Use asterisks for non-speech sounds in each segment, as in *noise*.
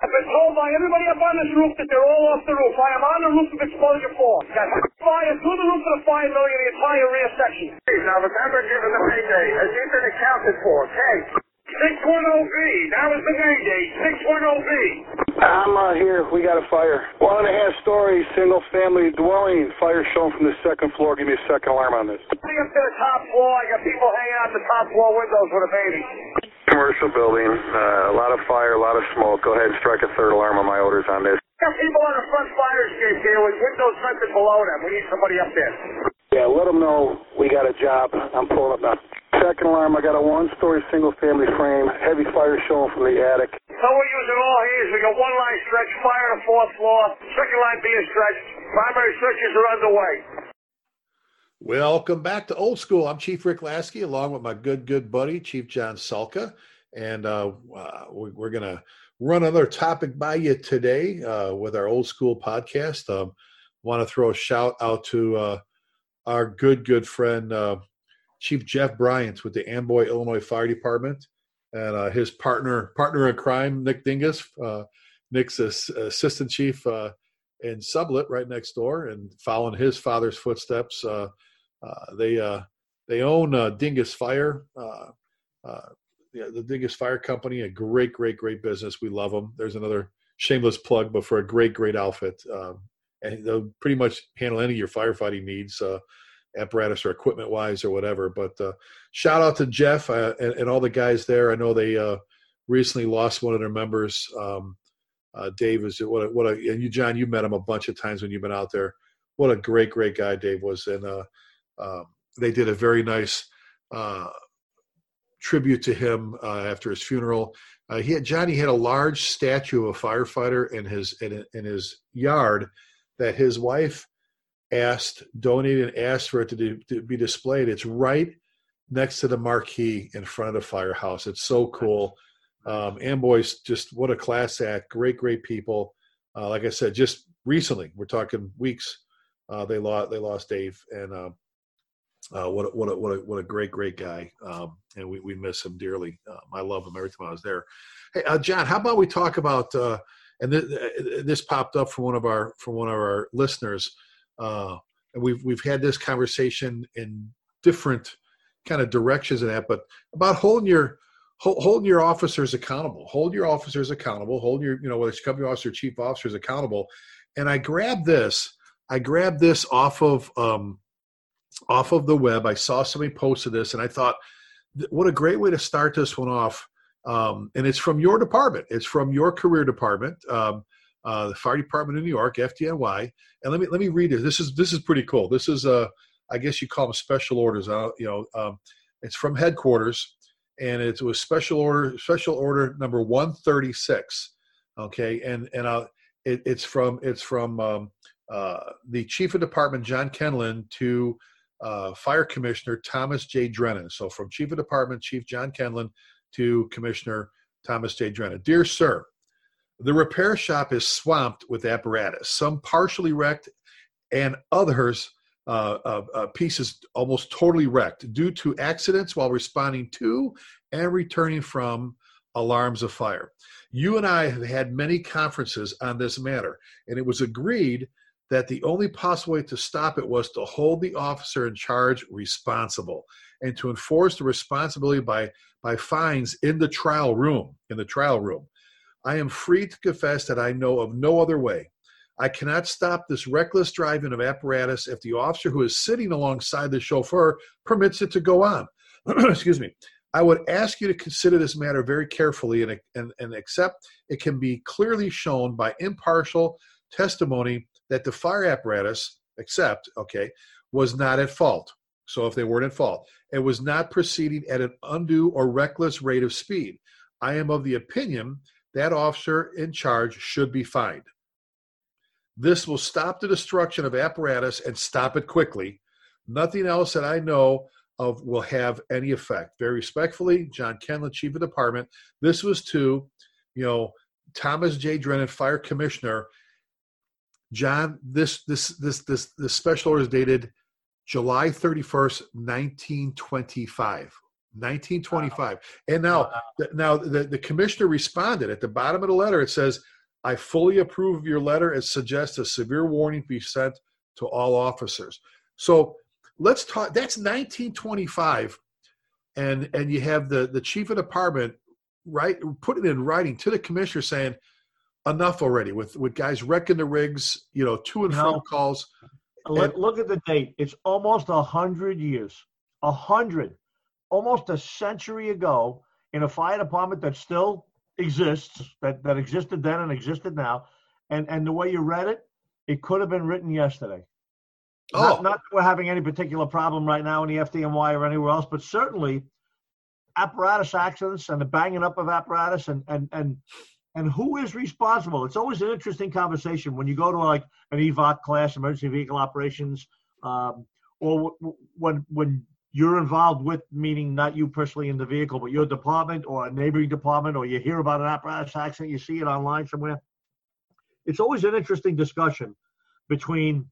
I've been told by everybody up on this roof that they're all off the roof. I am on the roof of exposure four. Got fire through the roof of the fire building in the entire rear section. Now remember given the payday. Has he been accounted for? Okay. 610B. That was the Mayday. 610B. I'm uh, here. We got a fire. One and a half story, single family dwelling. Fire shown from the second floor. Give me a second alarm on this. Coming up to the top floor. I got people hanging out the top floor windows with a baby. Commercial building. Uh, a lot of fire, a lot of smoke. Go ahead and strike a third alarm on my orders on this. Got people on the front fire escape here with windows vented below them. We need somebody up there. Yeah, let them know we got a job. I'm pulling up now. Second alarm, I got a one-story single-family frame. Heavy fire showing from the attic. So we're using all hands. We got one line stretch, fire on the fourth floor, second line being stretched. Primary searches are underway. Welcome back to Old School. I'm Chief Rick Lasky, along with my good, good buddy, Chief John Salka. And uh, uh, we, we're going to run another topic by you today uh, with our Old School podcast. Um, Want to throw a shout out to uh, our good, good friend, uh, Chief Jeff Bryant with the Amboy, Illinois Fire Department, and uh, his partner, partner in crime, Nick Dinges. Nick's assistant chief in Sublette, right next door, and following his father's footsteps. Uh, they uh, they own uh, Dinges Fire, yeah, the Dinges Fire Company, a great, great, great business. We love them. There's another shameless plug, but for a great, great outfit, um, and they'll pretty much handle any of your firefighting needs, apparatus or equipment wise or whatever. But shout out to Jeff and, and, all the guys there. I know they recently lost one of their members. Um, uh, Dave is what a, what a and you John you met him a bunch of times when you've been out there. What a great great guy Dave was, and uh, um, they did a very nice uh, tribute to him uh, after his funeral. Uh, he had Johnny had a large statue of a firefighter in his in, in his yard that his wife asked donated and asked for it to, do, to be displayed. It's right next to the marquee in front of the firehouse. It's so cool. Um, Amboy's just what a class act. Great, great people. Uh, like I said, just recently, we're talking weeks. Uh, they lost they lost Dave, and uh, uh, what a, what a, what a, what a great great guy, um, and we, we miss him dearly. Um, I love him every time I was there. Hey, uh, John, how about we talk about uh, and th- this popped up from one of our from one of our listeners, uh, and we've we've had this conversation in different kind of directions and that, but about holding your holding your officers accountable, hold your officers accountable, hold your you know whether it's company officer, chief officers accountable, and I grabbed this. I grabbed this off of um, off of the web. I saw somebody posted this, and I thought, what a great way to start this one off. Um, and it's from your department. It's from your career department, um, uh, the fire department in New York, FDNY. And let me let me read it. This is this is pretty cool. This is uh, I guess you call them special orders. You know, um, it's from headquarters, and it was special order special order number one thirty six. Okay, and and uh, it, it's from it's from um, uh, the chief of department John Kenlon to uh, Fire Commissioner Thomas J. Drennan. So from Chief of Department Chief John Kenlon to Commissioner Thomas J. Drennan. Dear Sir, the repair shop is swamped with apparatus, some partially wrecked and others uh, uh, uh, pieces almost totally wrecked due to accidents while responding to and returning from alarms of fire. You and I have had many conferences on this matter, and it was agreed that the only possible way to stop it was to hold the officer in charge responsible and to enforce the responsibility by, by fines in the trial room. In the trial room. I am free to confess that I know of no other way. I cannot stop this reckless driving of apparatus if the officer who is sitting alongside the chauffeur permits it to go on. *clears throat* Excuse me. I would ask you to consider this matter very carefully and, and, and accept it can be clearly shown by impartial testimony that the fire apparatus, except, okay, was not at fault. So if they weren't at fault, it was not proceeding at an undue or reckless rate of speed. I am of the opinion that officer in charge should be fined. This will stop the destruction of apparatus and stop it quickly. Nothing else that I know of will have any effect. Very respectfully, John Kenlon, Chief of Department. This was to, you know, Thomas J. Drennan, Fire Commissioner, John, this this this this this special order is dated July 31st, 1925. 1925. And now, th- now the, the commissioner responded at the bottom of the letter. It says, "I fully approve of your letter and suggest a severe warning be sent to all officers." So let's talk. That's 1925, and and you have the the chief of department right putting it in writing to the commissioner saying, "Enough already with with guys wrecking the rigs. You know, to and from calls." Look, And- look at the date. It's almost a hundred years. A hundred, almost a century ago, in a fire department that still exists, that, that existed then and existed now. And and the way you read it, it could have been written yesterday. Oh, Not, not that we're having any particular problem right now in the FDNY or anywhere else, but certainly apparatus accidents and the banging up of apparatus and and and and who is responsible? It's always an interesting conversation when you go to like an EVOC class, emergency vehicle operations, um, or w- when when you're involved with, meaning not you personally in the vehicle, but your department or a neighboring department, or you hear about an apparatus accident, you see it online somewhere. It's always an interesting discussion between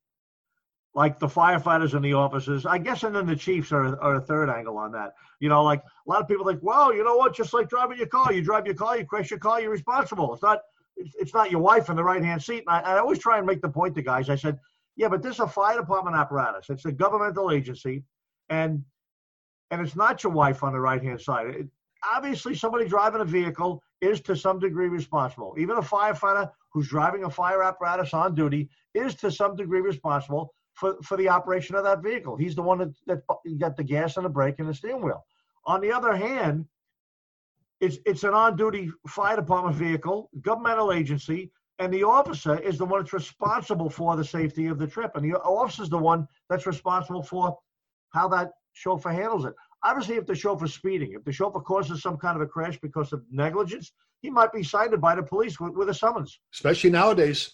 like the firefighters and the officers. I guess, and then the chiefs are, are a third angle on that. You know, like a lot of people think, well, you know what? Just like driving your car, you drive your car, you crash your car, you're responsible. It's not, it's, not your wife in the right hand seat. And I, I always try and make the point to guys. I said, yeah, but this is a fire department apparatus. It's a governmental agency, and and it's not your wife on the right hand side. It, obviously, somebody driving a vehicle is to some degree responsible. Even a firefighter who's driving a fire apparatus on duty is to some degree responsible for, for the operation of that vehicle. He's the one that, that got the gas and the brake and the steering wheel. On the other hand, it's it's an on-duty fire department vehicle, governmental agency, and the officer is the one that's responsible for the safety of the trip, and the officer is the one that's responsible for how that chauffeur handles it. Obviously, if the chauffeur's speeding, if the chauffeur causes some kind of a crash because of negligence, he might be cited by the police with, with a summons. especially nowadays.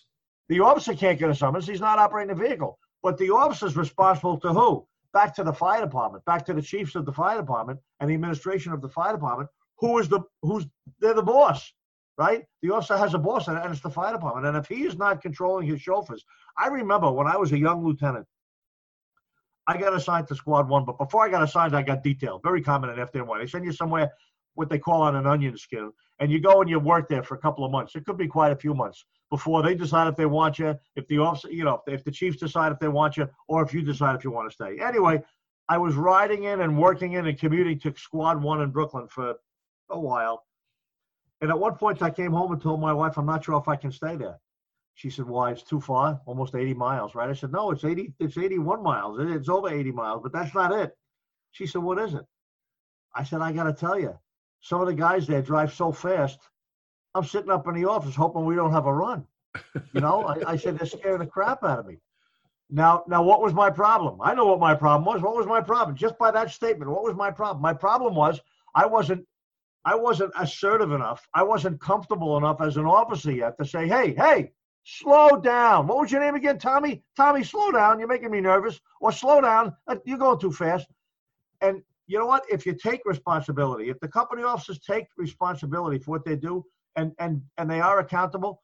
The officer can't get a summons. He's not operating the vehicle. But the officer's responsible to who? Back to the fire department, back to the chiefs of the fire department and the administration of the fire department. Who is the who's they're the boss, right? The officer has a boss and it's the fire department. And if he is not controlling his chauffeurs, I remember when I was a young lieutenant, I got assigned to squad one, but before I got assigned, I got detailed. Very common in FDNY. They send you somewhere what they call on an onion skin, and you go and you work there for a couple of months. It could be quite a few months before they decide if they want you, if the officer, you know, if the chiefs decide if they want you, or if you decide if you want to stay. Anyway, I was riding in and working in and commuting to Squad One in Brooklyn for a while, and at one point I came home and told my wife, "I'm not sure if I can stay there." She said, "Why? It's too far, almost 80 miles, right?" I said, "No, it's 80. It's 81 miles. It's over 80 miles, but that's not it." She said, "What is it?" I said, "I got to tell you, some of the guys there drive so fast. I'm sitting up in the office hoping we don't have a run. You know, I, I said they're scaring the crap out of me. Now, now, what was my problem? I know what my problem was. What was my problem? Just by that statement, what was my problem? My problem was I wasn't, I wasn't assertive enough. I wasn't comfortable enough as an officer yet to say, "Hey, hey, slow down." What was your name again, Tommy? Tommy, slow down. You're making me nervous. Or slow down. You're going too fast. And you know what? If you take responsibility, if the company officers take responsibility for what they do and and and they are accountable,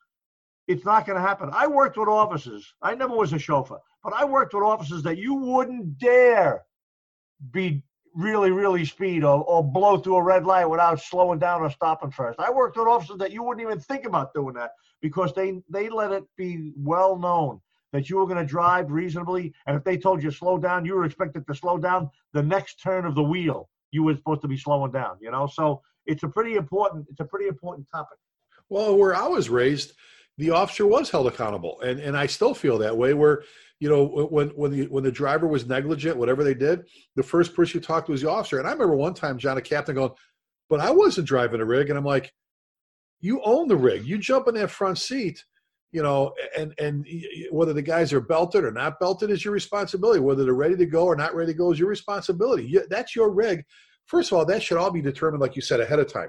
it's not going to happen. I worked with officers. I never was a chauffeur, but I worked with officers that you wouldn't dare be really, really speed or, or blow through a red light without slowing down or stopping first. I worked with officers that you wouldn't even think about doing that because they they let it be well known that you were going to drive reasonably, and if they told you slow down, you were expected to slow down the next turn of the wheel. You were supposed to be slowing down. You know, so it's a pretty important it's a pretty important topic. Well, where I was raised, the officer was held accountable, and and I still feel that way. Where you know when when the when the driver was negligent, whatever they did, the first person you talked to was the officer. And I remember one time, John, a captain, going, "But I wasn't driving a rig," and I'm like, "You own the rig. You jump in that front seat." You know, and and whether the guys are belted or not belted is your responsibility. Whether they're ready to go or not ready to go is your responsibility. You, that's your rig. First of all, that should all be determined, like you said, ahead of time.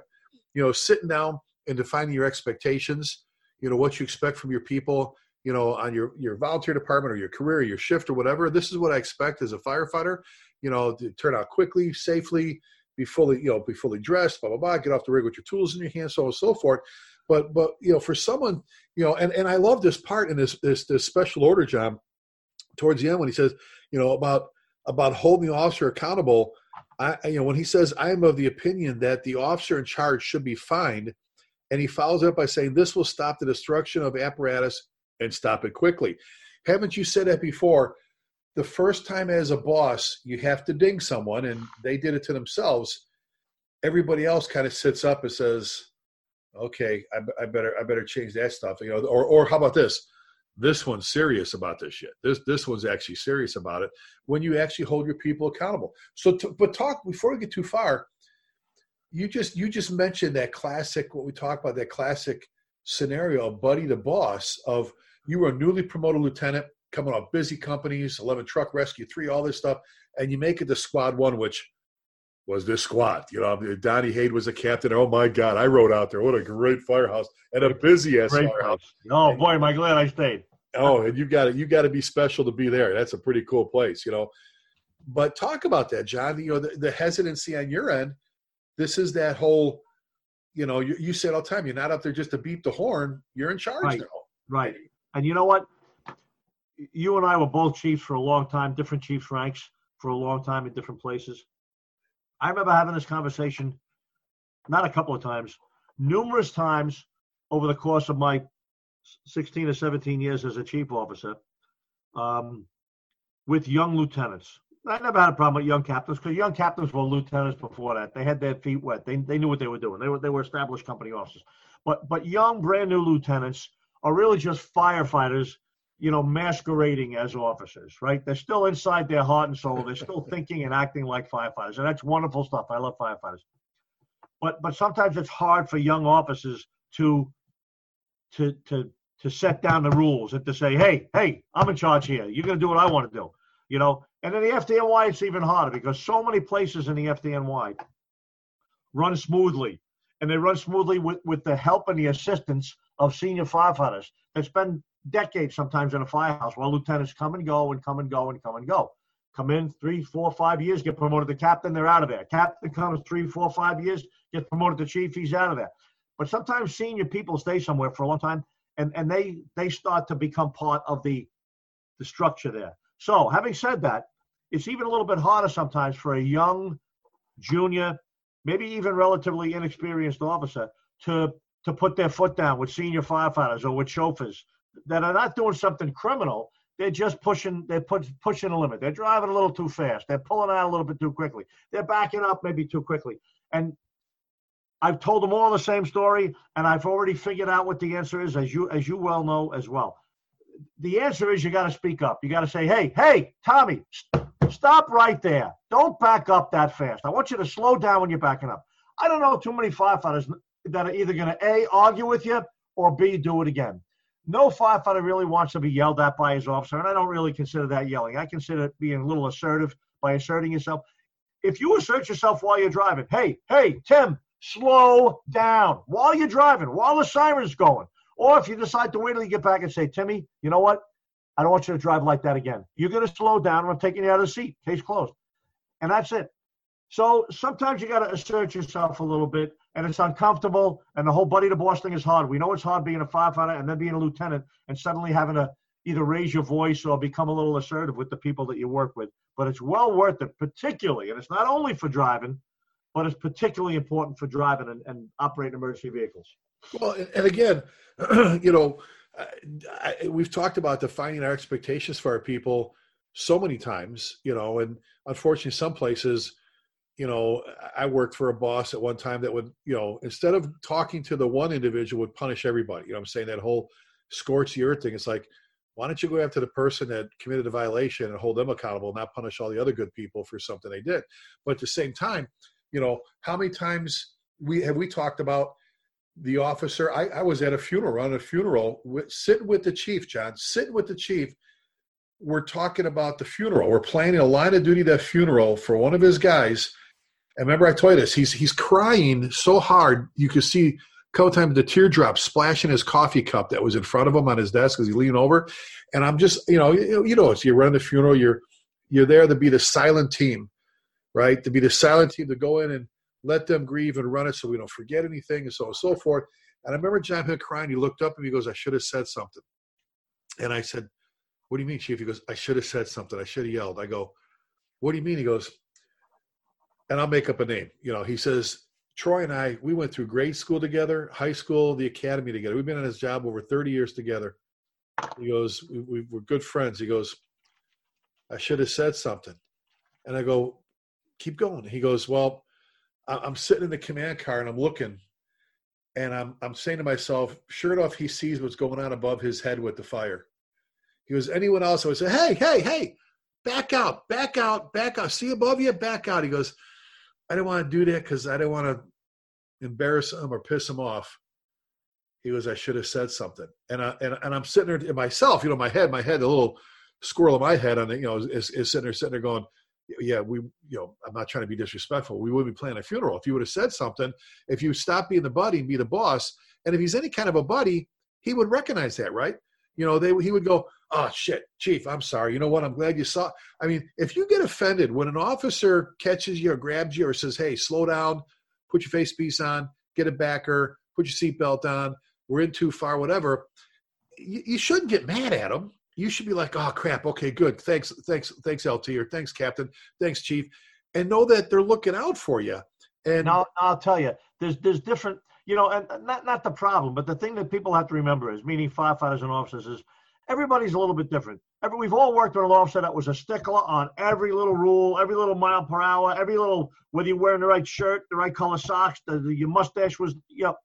You know, sitting down and defining your expectations. You know what you expect from your people. You know, on your your volunteer department or your career, or your shift or whatever. This is what I expect as a firefighter. You know, to turn out quickly, safely, be fully you know be fully dressed, blah blah blah. Get off the rig with your tools in your hand, so on and so forth. But but you know, for someone you know, and and I love this part in this this this special order job towards the end when he says, you know, about about holding the officer accountable. I, you know, when he says, I am of the opinion that the officer in charge should be fined, and he follows up by saying, this will stop the destruction of apparatus and stop it quickly. Haven't you said that before? The first time as a boss, you have to ding someone, and they did it to themselves. Everybody else kind of sits up and says, okay, I, I better, I better change that stuff. You know, or, or how about this? this one's serious about this shit. This this one's actually serious about it when you actually hold your people accountable. So, to, but talk before we get too far. You just you just mentioned that classic what we talked about that classic scenario of Buddy the boss of you were a newly promoted lieutenant coming off busy companies, eleven truck rescue three, all this stuff, and you make it to squad one, which was this squad. You know, Donnie Haid was a captain. Oh my God, I rode out there. What a great firehouse and a busy ass firehouse. Oh boy, am I glad I stayed. Oh, and you got to you got to be special to be there. That's a pretty cool place, you know. But talk about that, John. You know, the, the hesitancy on your end. This is that whole, you know, you, you said all the time, you're not up there just to beat the horn. You're in charge right. now. Right. And you know what? You and I were both chiefs for a long time, different chiefs ranks for a long time in different places. I remember having this conversation, not a couple of times, numerous times over the course of my 16 or 17 years as a chief officer um, with young lieutenants. I never had a problem with young captains because young captains were lieutenants before that. They had their feet wet. They, they knew what they were doing. They were they were established company officers. But but young brand new lieutenants are really just firefighters, you know, masquerading as officers, right? They're still inside their heart and soul. They're still thinking and acting like firefighters, and that's wonderful stuff. I love firefighters. But but sometimes it's hard for young officers to to to to set down the rules and to say, hey, hey, I'm in charge here. You're to do what I want to do, you know. And in the FDNY, it's even harder because so many places in the FDNY run smoothly, and they run smoothly with with the help and the assistance of senior firefighters that spend decades sometimes in a firehouse while lieutenants come and go and come and go and come and go. Come in three, four, five years, get promoted to captain, they're out of there. Captain comes three, four, five years, gets promoted to chief, he's out of there. But sometimes senior people stay somewhere for a long time and, and they they start to become part of the the structure there. So having said that, it's even a little bit harder sometimes for a young junior, maybe even relatively inexperienced officer to to put their foot down with senior firefighters or with chauffeurs that are not doing something criminal. They're just pushing. They're put, pushing a limit. They're driving a little too fast. They're pulling out a little bit too quickly. They're backing up maybe too quickly. And I've told them all the same story, and I've already figured out what the answer is, as you as you well know as well. The answer is you got to speak up. You got to say, "Hey, hey, Tommy, st- stop right there. Don't back up that fast. I want you to slow down when you're backing up." I don't know too many firefighters that are either going to a argue with you or b do it again. No firefighter really wants to be yelled at by his officer, and I don't really consider that yelling. I consider it being a little assertive by asserting yourself. If you assert yourself while you're driving, hey, hey, Tim, slow down while you're driving, while the siren's going. Or if you decide to wait till you get back and say, Timmy, you know what? I don't want you to drive like that again. You're going to slow down. I'm taking you out of the seat. Case closed. And that's it. So sometimes you got to assert yourself a little bit, and it's uncomfortable. And the whole buddy to boss thing is hard. We know it's hard being a firefighter and then being a lieutenant, and suddenly having to either raise your voice or become a little assertive with the people that you work with. But it's well worth it, particularly, and it's not only for driving, but it's particularly important for driving and, and operating emergency vehicles. Well, and, again, *clears throat* you know, I, we've talked about defining our expectations for our people so many times, you know, and unfortunately, some places, you know, I worked for a boss at one time that would, you know, instead of talking to the one individual, would punish everybody. You know, I'm saying that whole scorch the earth thing. It's like, why don't you go after the person that committed a violation and hold them accountable, not punish all the other good people for something they did? But at the same time, you know, how many times we have we talked about the officer? I, I was at a funeral, on a funeral, with, sitting with the chief, John, sitting with the chief. We're talking about the funeral. We're planning a line of duty that funeral for one of his guys. And remember, I told you this. He's he's crying so hard you could see a couple times the teardrops splashing his coffee cup that was in front of him on his desk as he leaned over. And I'm just, you know, you, you know, it's you run the funeral. You're you're there to be the silent team right? To be the silent team to go in and let them grieve and run it so we don't forget anything and so on and so forth. And I remember John Hill crying. He looked up and he goes, I should have said something. And I said, What do you mean, Chief? He goes, I should have said something. I should have yelled. I go, What do you mean? He goes, and I'll make up a name. You know, he says Troy and I, we went through grade school together, high school, the academy together. We've been on his job over 30 years together. He goes, we, we, we're good friends. He goes, I should have said something. And I go, keep going. He goes, well, I'm sitting in the command car and I'm looking and I'm, I'm saying to myself, sure enough, he sees what's going on above his head with the fire. He goes, anyone else? I would say, hey, hey, hey, back out, back out, back out. See above you, back out. He goes, I didn't want to do that because I didn't want to embarrass him or piss him off. He goes, I should have said something. And I and, and I'm sitting there in myself, you know, my head, my head, the little squirrel in my head on it, you know, is, is sitting there, sitting there going, yeah, we, you know, I'm not trying to be disrespectful. We wouldn't be planning a funeral if you would have said something. If you stop being the buddy and be the boss, and if he's any kind of a buddy, he would recognize that, right? You know, they he would go, oh shit, chief, I'm sorry. You know what? I'm glad you saw. I mean, if you get offended when an officer catches you or grabs you or says, hey, slow down, put your face piece on, get a backer, put your seatbelt on, we're in too far, whatever. You, you shouldn't get mad at them. You should be like, oh crap, okay, good, thanks, thanks, thanks, LT, or thanks, Captain, thanks, Chief, and know that they're looking out for you. And Now, I'll tell you, there's there's different, you know, and not not the problem, but the thing that people have to remember is, meaning firefighters and officers, is everybody's a little bit different. Every, we've all worked with an officer that was a stickler on every little rule, every little mile per hour, every little whether you're wearing the right shirt, the right color socks, the, the, your mustache was, you know.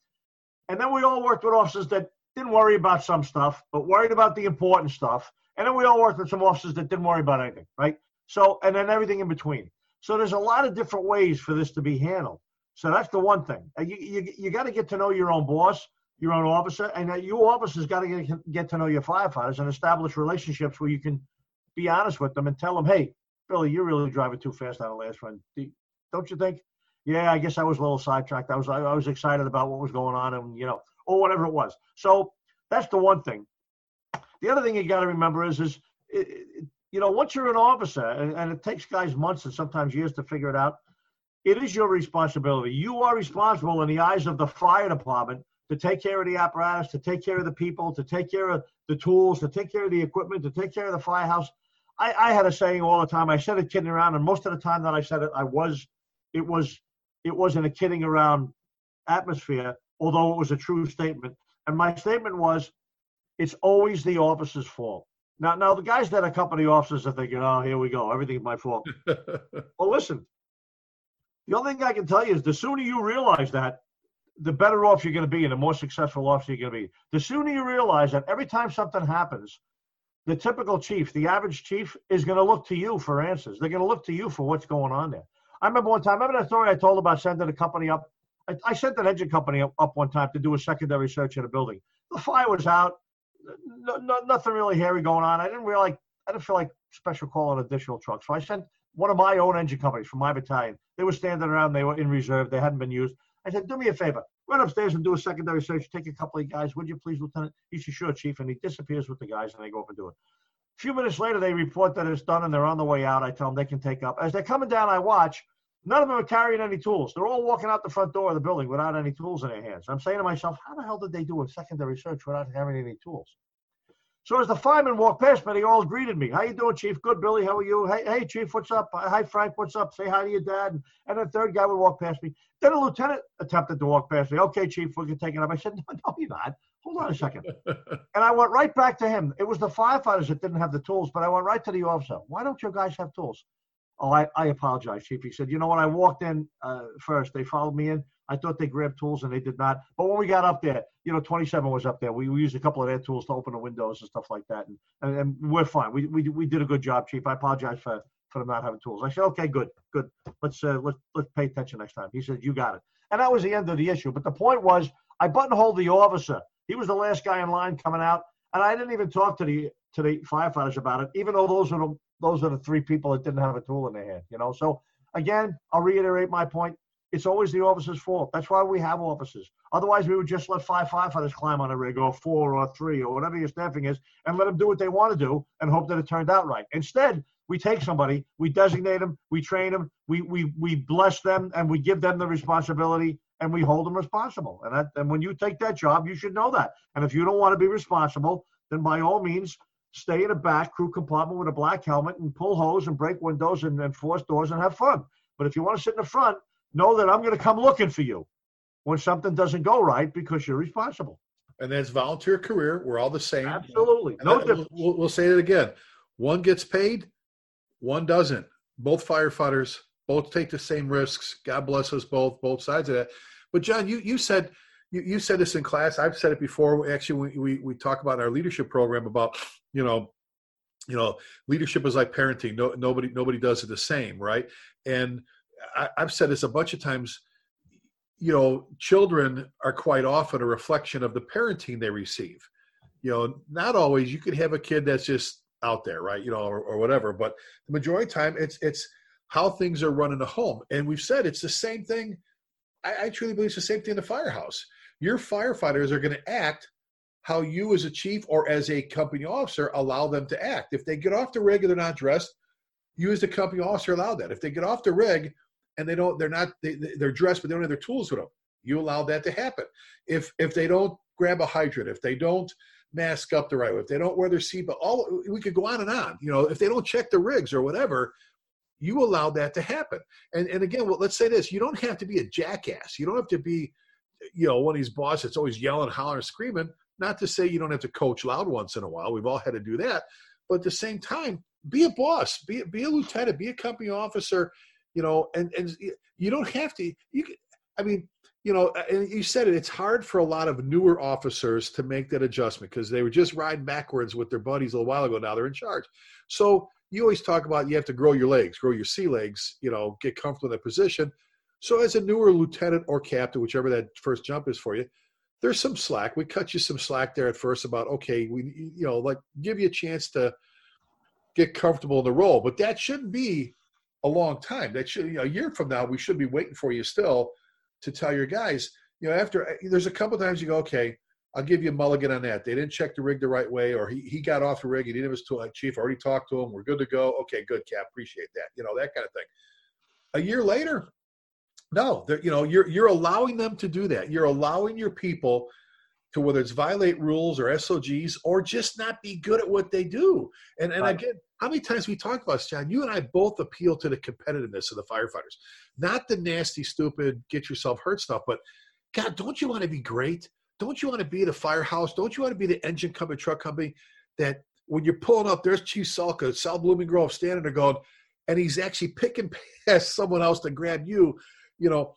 And then we all worked with officers that didn't worry about some stuff, but worried about the important stuff. And then we all worked with some officers that didn't worry about anything, right? So, and then everything in between. So there's a lot of different ways for this to be handled. So that's the one thing. You, you, you got to get to know your own boss, your own officer, and uh, you officers got to get, get to know your firefighters and establish relationships where you can be honest with them and tell them, hey, Billy, you're really driving too fast on the last run. Do- Don't you think? Yeah, I guess I was a little sidetracked. I was I was excited about what was going on, and you know, or whatever it was. So that's the one thing. The other thing you got to remember is is it, it- you know once you're an officer, and, and it takes guys months and sometimes years to figure it out. It is your responsibility. You are responsible in the eyes of the fire department to take care of the apparatus, to take care of the people, to take care of the tools, to take care of the equipment, to take care of the firehouse. I, I had a saying all the time. I said it kidding around, and most of the time that I said it, I was, it was, it wasn't a kidding around atmosphere, although it was a true statement. And my statement was, it's always the officer's fault. Now, now the guys that accompany officers are thinking, oh, here we go, everything's my fault. *laughs* Well, listen, the only thing I can tell you is the sooner you realize that, the better off you're going to be and the more successful officer you're going to be. The sooner you realize that every time something happens, the typical chief, the average chief, is going to look to you for answers. They're going to look to you for what's going on there. I remember one time, I remember that story I told about sending a company up? I, I sent an engine company up, up one time to do a secondary search in a building. The fire was out, no, no, nothing really hairy going on. I didn't really like, I didn't feel like special calling additional trucks. So I sent one of my own engine companies from my battalion. They were standing around, they were in reserve, they hadn't been used. I said, do me a favor, run upstairs and do a secondary search. Take a couple of guys, would you please, Lieutenant? He said, sure, Chief. And he disappears with the guys and they go up and do it. A few minutes later, they report that it's done and they're on the way out. I tell them they can take up. As they're coming down, I watch. None of them are carrying any tools. They're all walking out the front door of the building without any tools in their hands. I'm saying to myself, how the hell did they do a secondary search without having any tools? So as the firemen walked past me, they all greeted me. How you doing, Chief? Good, Billy. How are you? Hey, hey, Chief. What's up? Hi, Frank. What's up? Say hi to your dad. And, and the third guy would walk past me. Then a lieutenant attempted to walk past me. Okay, Chief, we can take it up. I said, no, no, you're not. Hold on a second. *laughs* and I went right back to him. It was the firefighters that didn't have the tools, but I went right to the officer. Why don't your guys have tools? Oh, I, I apologize, Chief. He said, you know what? I walked in uh, first. They followed me in. I thought they grabbed tools and they did not. But when we got up there, you know, 27 was up there. We, we used a couple of their tools to open the windows and stuff like that. And, and, and we're fine. We, we, we did a good job, Chief. I apologize for, for them not having tools. I said, okay, good, good. Let's, uh, let's, let's pay attention next time. He said, you got it. And that was the end of the issue. But the point was, I buttonholed the officer. He was the last guy in line coming out. And I didn't even talk to the, to the firefighters about it, even though those are the, those are the three people that didn't have a tool in their hand, you know? So again, I'll reiterate my point it's always the officer's fault. That's why we have officers. Otherwise, we would just let five firefighters climb on a rig or four or three or whatever your staffing is and let them do what they want to do and hope that it turned out right. Instead, we take somebody, we designate them, we train them, we, we, we bless them, and we give them the responsibility and we hold them responsible. And, that, and when you take that job, you should know that. And if you don't want to be responsible, then by all means, stay in a back crew compartment with a black helmet and pull hose and break windows and, and force doors and have fun But if you want to sit in the front, know that I'm going to come looking for you when something doesn't go right because you're responsible. And that's volunteer career. We're all the same. Absolutely. And No that- difference. We'll, we'll say it again. One gets paid, one doesn't. Both firefighters both take the same risks. God bless us both, both sides of that. But John, you you said you, you said this in class. I've said it before. Actually, we, we we talk about our leadership program about you know you know leadership is like parenting. No, nobody nobody does it the same, right? And I, I've said this a bunch of times. You know, children are quite often a reflection of the parenting they receive you know, not always. You could have a kid that's just out there, right? You know, or, or whatever. But the majority of time, it's it's how things are run in the home. And we've said it's the same thing. I, I truly believe it's the same thing in the firehouse. Your firefighters are going to act how you, as a chief or as a company officer, allow them to act. If they get off the rig and they're not dressed, you, as the company officer, allow that. If they get off the rig and they don't, they're not, they, they're dressed but they don't have their tools with them, you allow that to happen. If if they don't grab a hydrant, if they don't mask up the right way, if they don't wear their seatbelt, all we could go on and on. You know, if they don't check the rigs or whatever, you allow that to happen. And and again, well, let's say this: you don't have to be a jackass. You don't have to be, you know, one of these bosses that's always yelling, hollering, screaming. Not to say you don't have to coach loud once in a while. We've all had to do that, but at the same time, be a boss, be be a lieutenant, be a company officer. You know, and and you don't have to. You, can, I mean, you know, and you said it, it's hard for a lot of newer officers to make that adjustment because they were just riding backwards with their buddies a little while ago. Now they're in charge. So you always talk about you have to grow your legs, grow your sea legs, you know, get comfortable in that position. So as a newer lieutenant or captain, whichever that first jump is for you, there's some slack. We cut you some slack there at first about, okay, we, you know, like give you a chance to get comfortable in the role, but that shouldn't be a long time. That should, you know, a year from now, we should be waiting for you still to tell your guys, you know, after eh, there's a couple times you go, okay, I'll give you a mulligan on that. They didn't check the rig the right way, or he, he got off the rig. He didn't have his tool. Chief, I already talked to him. We're good to go. Okay, good, Cap. Appreciate that. You know, that kind of thing. A year later, no, you know, you're you're allowing them to do that. You're allowing your people to whether it's violate rules or SOGs or just not be good at what they do. And and Right. again, how many times we talk about this, John? You and I both appeal to the competitiveness of the firefighters, not the nasty, stupid, get yourself hurt stuff. But God, don't you want to be great? Don't you want to be the firehouse? Don't you want to be the engine company, truck company that when you're pulling up, there's Chief Salka, Sal Blooming Grove standing there going, and he's actually picking *laughs* past someone else to grab you, you know.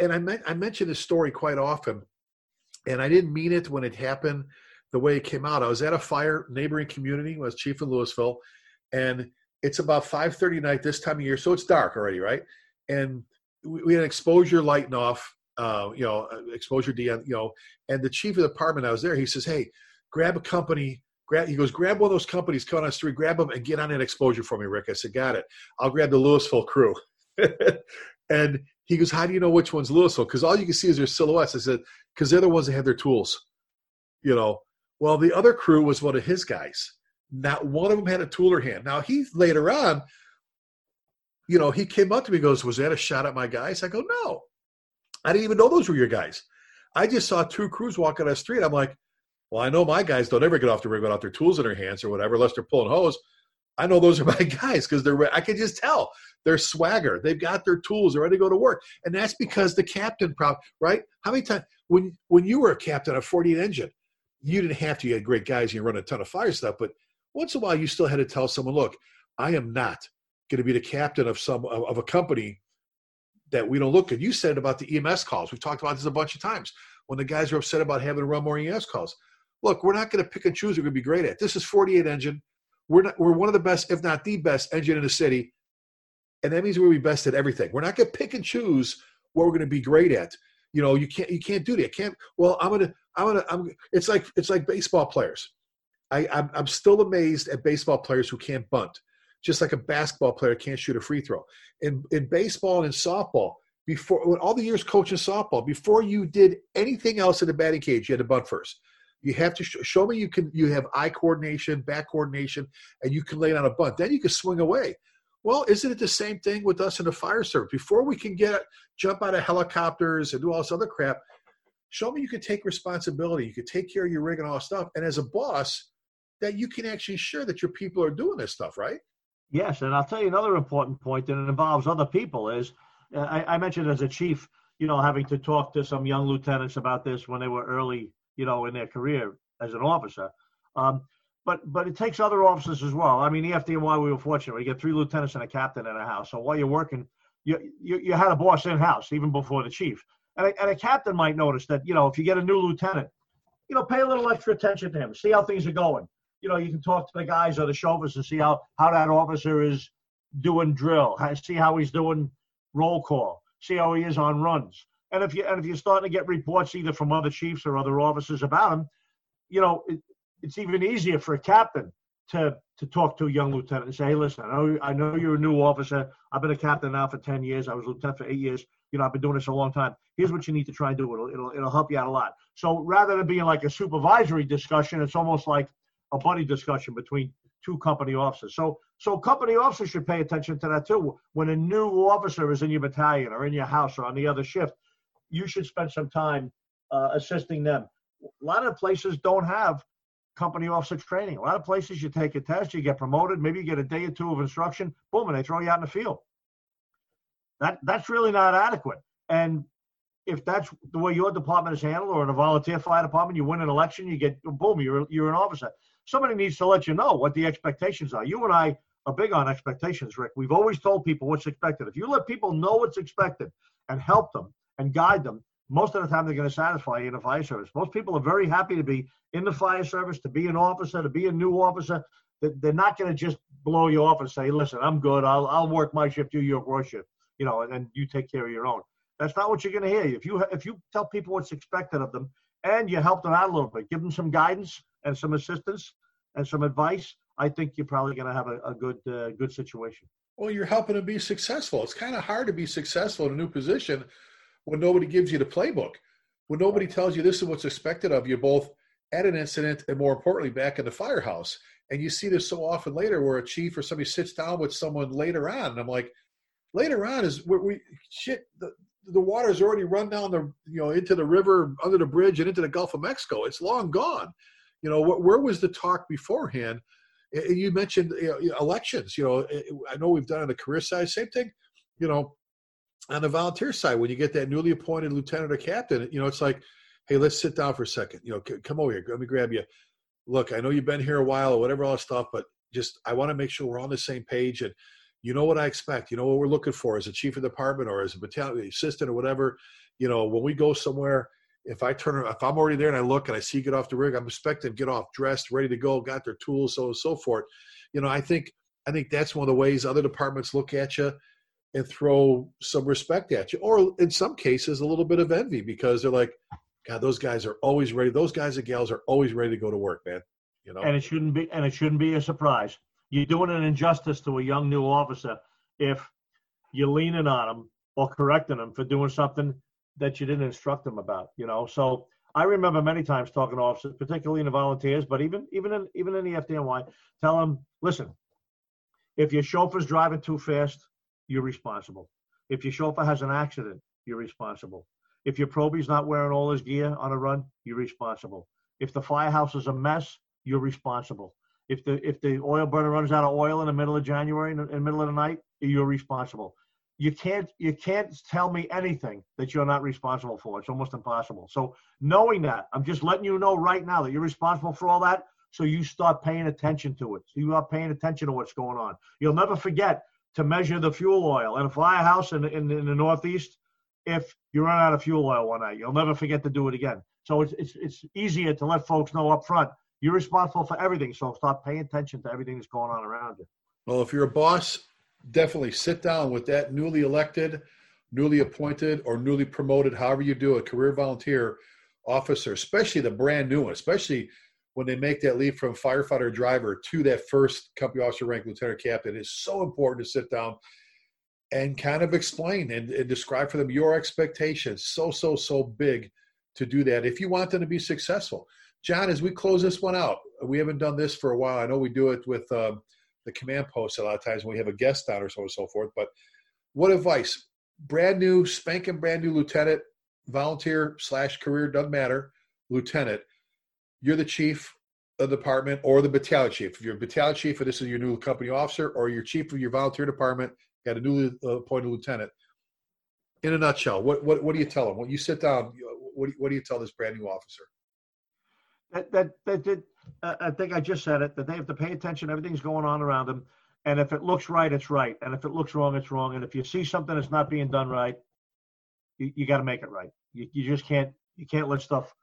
And I meant I mention this story quite often, and I didn't mean it when it happened the way it came out. I was at a fire neighboring community, I was chief in Lewisville, and it's about 5:30 night this time of year, so it's dark already, right? And we, we had exposure lighting off, uh, you know, uh, exposure D, you know, and the chief of the department, I was there. He says, "Hey, grab a company." Grab, he goes, grab one of those companies coming on the street, grab them and get on that exposure for me, Rick. I said, got it. I'll grab the Lewisville crew. *laughs* and he goes, how do you know which one's Lewisville? Because all you can see is their silhouettes. I said, because they're the ones that have their tools. You know, well, the other crew was one of his guys. Not one of them had a tool or hand. Now he later on, you know, he came up to me, goes, "Was that a shot at my guys?" I go, "No, I didn't even know those were your guys. I just saw two crews walking on the street. I'm like, well, I know my guys don't ever get off the rig without their tools in their hands or whatever, unless they're pulling hose. I know those are *laughs* my guys because they're. I can just tell they're swagger. They've got their tools. They're ready to go to work, and that's because the captain, prob right? How many times when when you were a captain of 48 engine, you didn't have to. You had great guys. You run a ton of fire stuff, but once in a while, you still had to tell someone, look, I am not going to be the captain of some of, a company that we don't look at. You said about the EMS calls. We've talked about this a bunch of times when the guys are upset about having to run more EMS calls. Look, we're not going to pick and choose. We're going to be great at. This is 48 engine. We're not. We're one of the best, if not the best, engine in the city, and that means we're be best at everything. We're not going to pick and choose what we're going to be great at. You know, you can't. You can't do that. Can't. Well, I'm gonna. I'm gonna. I'm. It's like it's like baseball players. I, I'm, I'm still amazed at baseball players who can't bunt, just like a basketball player can't shoot a free throw. In in baseball and in softball, before when all the years coaching softball, before you did anything else in the batting cage, you had to bunt first. You have to sh- show me you can. You have eye coordination, back coordination, and you can lay on a bunt. Then you can swing away. Well, isn't it the same thing with us in the fire service? Before we can get jump out of helicopters and do all this other crap, show me you can take responsibility. You can take care of your rig and all stuff. And as a boss, that you can actually ensure that your people are doing this stuff, right? Yes, and I'll tell you another important point that involves other people is uh, I, I, mentioned as a chief, you know, having to talk to some young lieutenants about this when they were early, you know, in their career as an officer. Um, but but it takes other officers as well. I mean, the FDNY, we were fortunate. We get three lieutenants and a captain in a house. So while you're working, you, you, you had a boss in house even before the chief. And a, and a captain might notice that, you know, if you get a new lieutenant, you know, pay a little extra attention to him, see how things are going. You know, you can talk to the guys or the chauffeurs and see how, how that officer is doing drill, see how he's doing roll call, see how he is on runs. And if you and if you're starting to get reports either from other chiefs or other officers about him, you know, it, it's even easier for a captain to to talk to a young lieutenant and say, hey, listen, I know I know you're a new officer. I've been a captain now for ten years. I was a lieutenant for eight years. You know, I've been doing this a long time. Here's what you need to try and do. It'll it'll it'll help you out a lot. So rather than being like a supervisory discussion, it's almost like a buddy discussion between two company officers. So so company officers should pay attention to that too. When a new officer is in your battalion or in your house or on the other shift, you should spend some time uh, assisting them. A lot of places don't have company officer training. A lot of places you take a test, you get promoted, maybe you get a day or two of instruction, boom, and they throw you out in the field. That that's really not adequate. And if that's the way your department is handled, or in a volunteer fire department, you win an election, you get boom, you're you're an officer. Somebody needs to let you know what the expectations are. You and I are big on expectations, Rick. We've always told people what's expected. If you let people know what's expected and help them and guide them, most of the time they're going to satisfy you in the fire service. Most people are very happy to be in the fire service, to be an officer, to be a new officer. They're not going to just blow you off and say, "Listen, I'm good. I'll I'll work my shift, you your shift, you know, and, and you take care of your own." That's not what you're going to hear. If you if you tell people what's expected of them and you help them out a little bit, give them some guidance and some assistance and some advice, I think you're probably going to have a, a good uh, good situation. Well, you're helping them be successful. It's kind of hard to be successful in a new position when nobody gives you the playbook, when nobody tells you this is what's expected of you, both at an incident and more importantly back in the firehouse. And you see this so often later where a chief or somebody sits down with someone later on. And I'm like, later on is where we shit the, the water's already run down the you know into the river under the bridge and into the Gulf of Mexico. It's long gone. You know, where was the talk beforehand? And You mentioned you know, elections. You know, I know we've done on the career side, same thing. You know, on the volunteer side, when you get that newly appointed lieutenant or captain, you know, it's like, hey, let's sit down for a second. You know, come over here. Let me grab you. Look, I know you've been here a while or whatever all that stuff, but just I want to make sure we're on the same page and you know what I expect. You know what we're looking for as a chief of department or as a battalion assistant or whatever. You know, when we go somewhere, if I turn, if I'm already there and I look and I see get off the rig, I'm expecting get off dressed, ready to go, got their tools, so and so forth. You know, I think I think that's one of the ways other departments look at you and throw some respect at you, or in some cases, a little bit of envy because they're like, God, those guys are always ready. Those guys and gals are always ready to go to work, man. You know, and it shouldn't be, and it shouldn't be a surprise. You're doing an injustice to a young new officer if you're leaning on them or correcting them for doing something that you didn't instruct them about. You know, so I remember many times talking to officers, particularly in the volunteers, but even even in even in the FDNY, tell them, listen, if your chauffeur's driving too fast, you're responsible. If your chauffeur has an accident, you're responsible. If your probie's not wearing all his gear on a run, you're responsible. If the firehouse is a mess, you're responsible. If the if the oil burner runs out of oil in the middle of January in the, in the middle of the night, you're responsible. You can't you can't tell me anything that you're not responsible for. It's almost impossible. So knowing that, I'm just letting you know right now that you're responsible for all that. So you start paying attention to it. So you are paying attention to what's going on. You'll never forget to measure the fuel oil. in a firehouse in, in, in the Northeast, if you run out of fuel oil one night, you'll never forget to do it again. So it's, it's, it's easier to let folks know up front you're responsible for everything. So start paying attention to everything that's going on around you. Well, if you're a boss, definitely sit down with that newly elected, newly appointed, or newly promoted, however you do it, career volunteer officer, especially the brand new one, especially when they make that leap from firefighter driver to that first company officer rank lieutenant captain it's so important to sit down and kind of explain and, and, describe for them your expectations. So so so big to do that if you want them to be successful. John as we close this one out we haven't done this for a while. I know we do it with um, the command post a lot of times when we have a guest on or so and so forth but what advice? Brand new spanking brand new lieutenant volunteer slash career doesn't matter lieutenant you're the chief. of the department or the battalion chief. If you're a battalion chief and this is your new company officer, or you're chief of your volunteer department, got a newly appointed lieutenant. In a nutshell, what what, what do you tell them when you sit down? What do you, what do you tell this brand new officer? That that that, that uh, I think I just said it. That they have to pay attention. Everything's going on around them, and if it looks right, it's right, and if it looks wrong, it's wrong. And if you see something that's not being done right, you, you got to make it right. You, you just can't you can't let stuff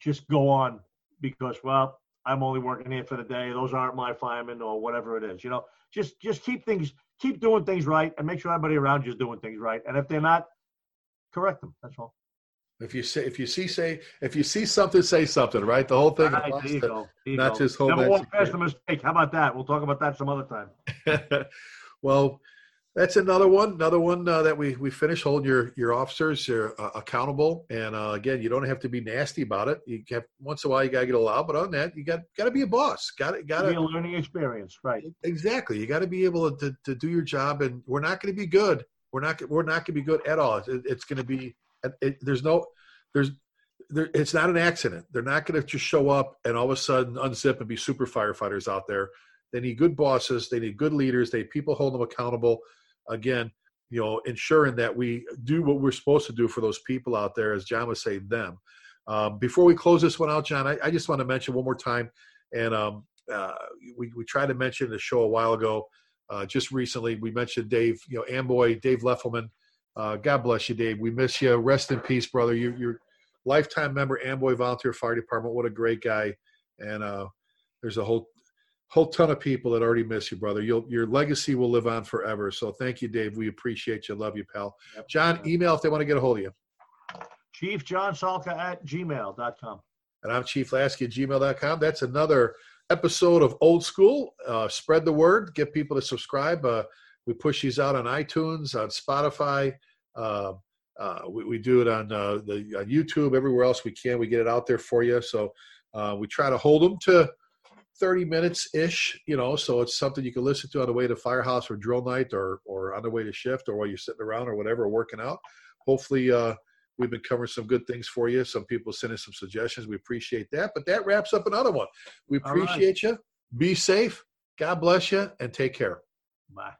just go on because well I'm only working here for the day. Those aren't my firemen or whatever it is. You know, just just keep things keep doing things right and make sure everybody around you is doing things right. And if they're not, correct them. That's all. If you say if you see say if you see something, say something. Right, the whole thing. Right, there you go. There not go. just Never walk past a mistake. How about that? We'll talk about that some other time. *laughs* well, that's another one. Another one uh, that we we finish holding your your officers uh, accountable. And uh, again, you don't have to be nasty about it. You have once in a while you gotta get allowed, but on that, you got got to be a boss. Got to got It'll be a learning experience, right? exactly. You got to be able to to do your job. And we're not going to be good. We're not we're not going to be good at all. It, it's going to be. It, there's no there's there, it's not an accident. They're not going to just show up and all of a sudden unzip and be super firefighters out there. They need good bosses. They need good leaders. They need people holding them accountable. Again, you know, ensuring that we do what we're supposed to do for those people out there, as John would say, them. Um, before we close this one out, John, I, I just want to mention one more time, and um, uh, we we tried to mention the show a while ago. Uh, just recently, we mentioned Dave, you know, Amboy, Dave Leffelman. Uh, God bless you, Dave. We miss you. Rest in peace, brother. You, you're lifetime member, Amboy Volunteer Fire Department. What a great guy. And uh, there's a whole whole ton of people that already miss you, brother. You'll, your legacy will live on forever. So thank you, Dave. We appreciate you. Love you, pal. Yep. John, email if they want to get a hold of you. Chief John Salka at gmail.com. And I'm Chief Lasky at gmail.com. That's another episode of Old School. Uh, spread the word, get people to subscribe. Uh, we push these out on iTunes, on Spotify. Uh, uh, we, we do it on uh, the on YouTube, everywhere else we can. We get it out there for you. So uh, we try to hold them to 30 minutes ish, you know, so it's something you can listen to on the way to firehouse or drill night or, or on the way to shift or while you're sitting around or whatever, working out. Hopefully, uh, we've been covering some good things for you. Some people sending some suggestions. We appreciate that. But that wraps up another one. We All right. appreciate you. Be safe. God bless you and take care. Bye.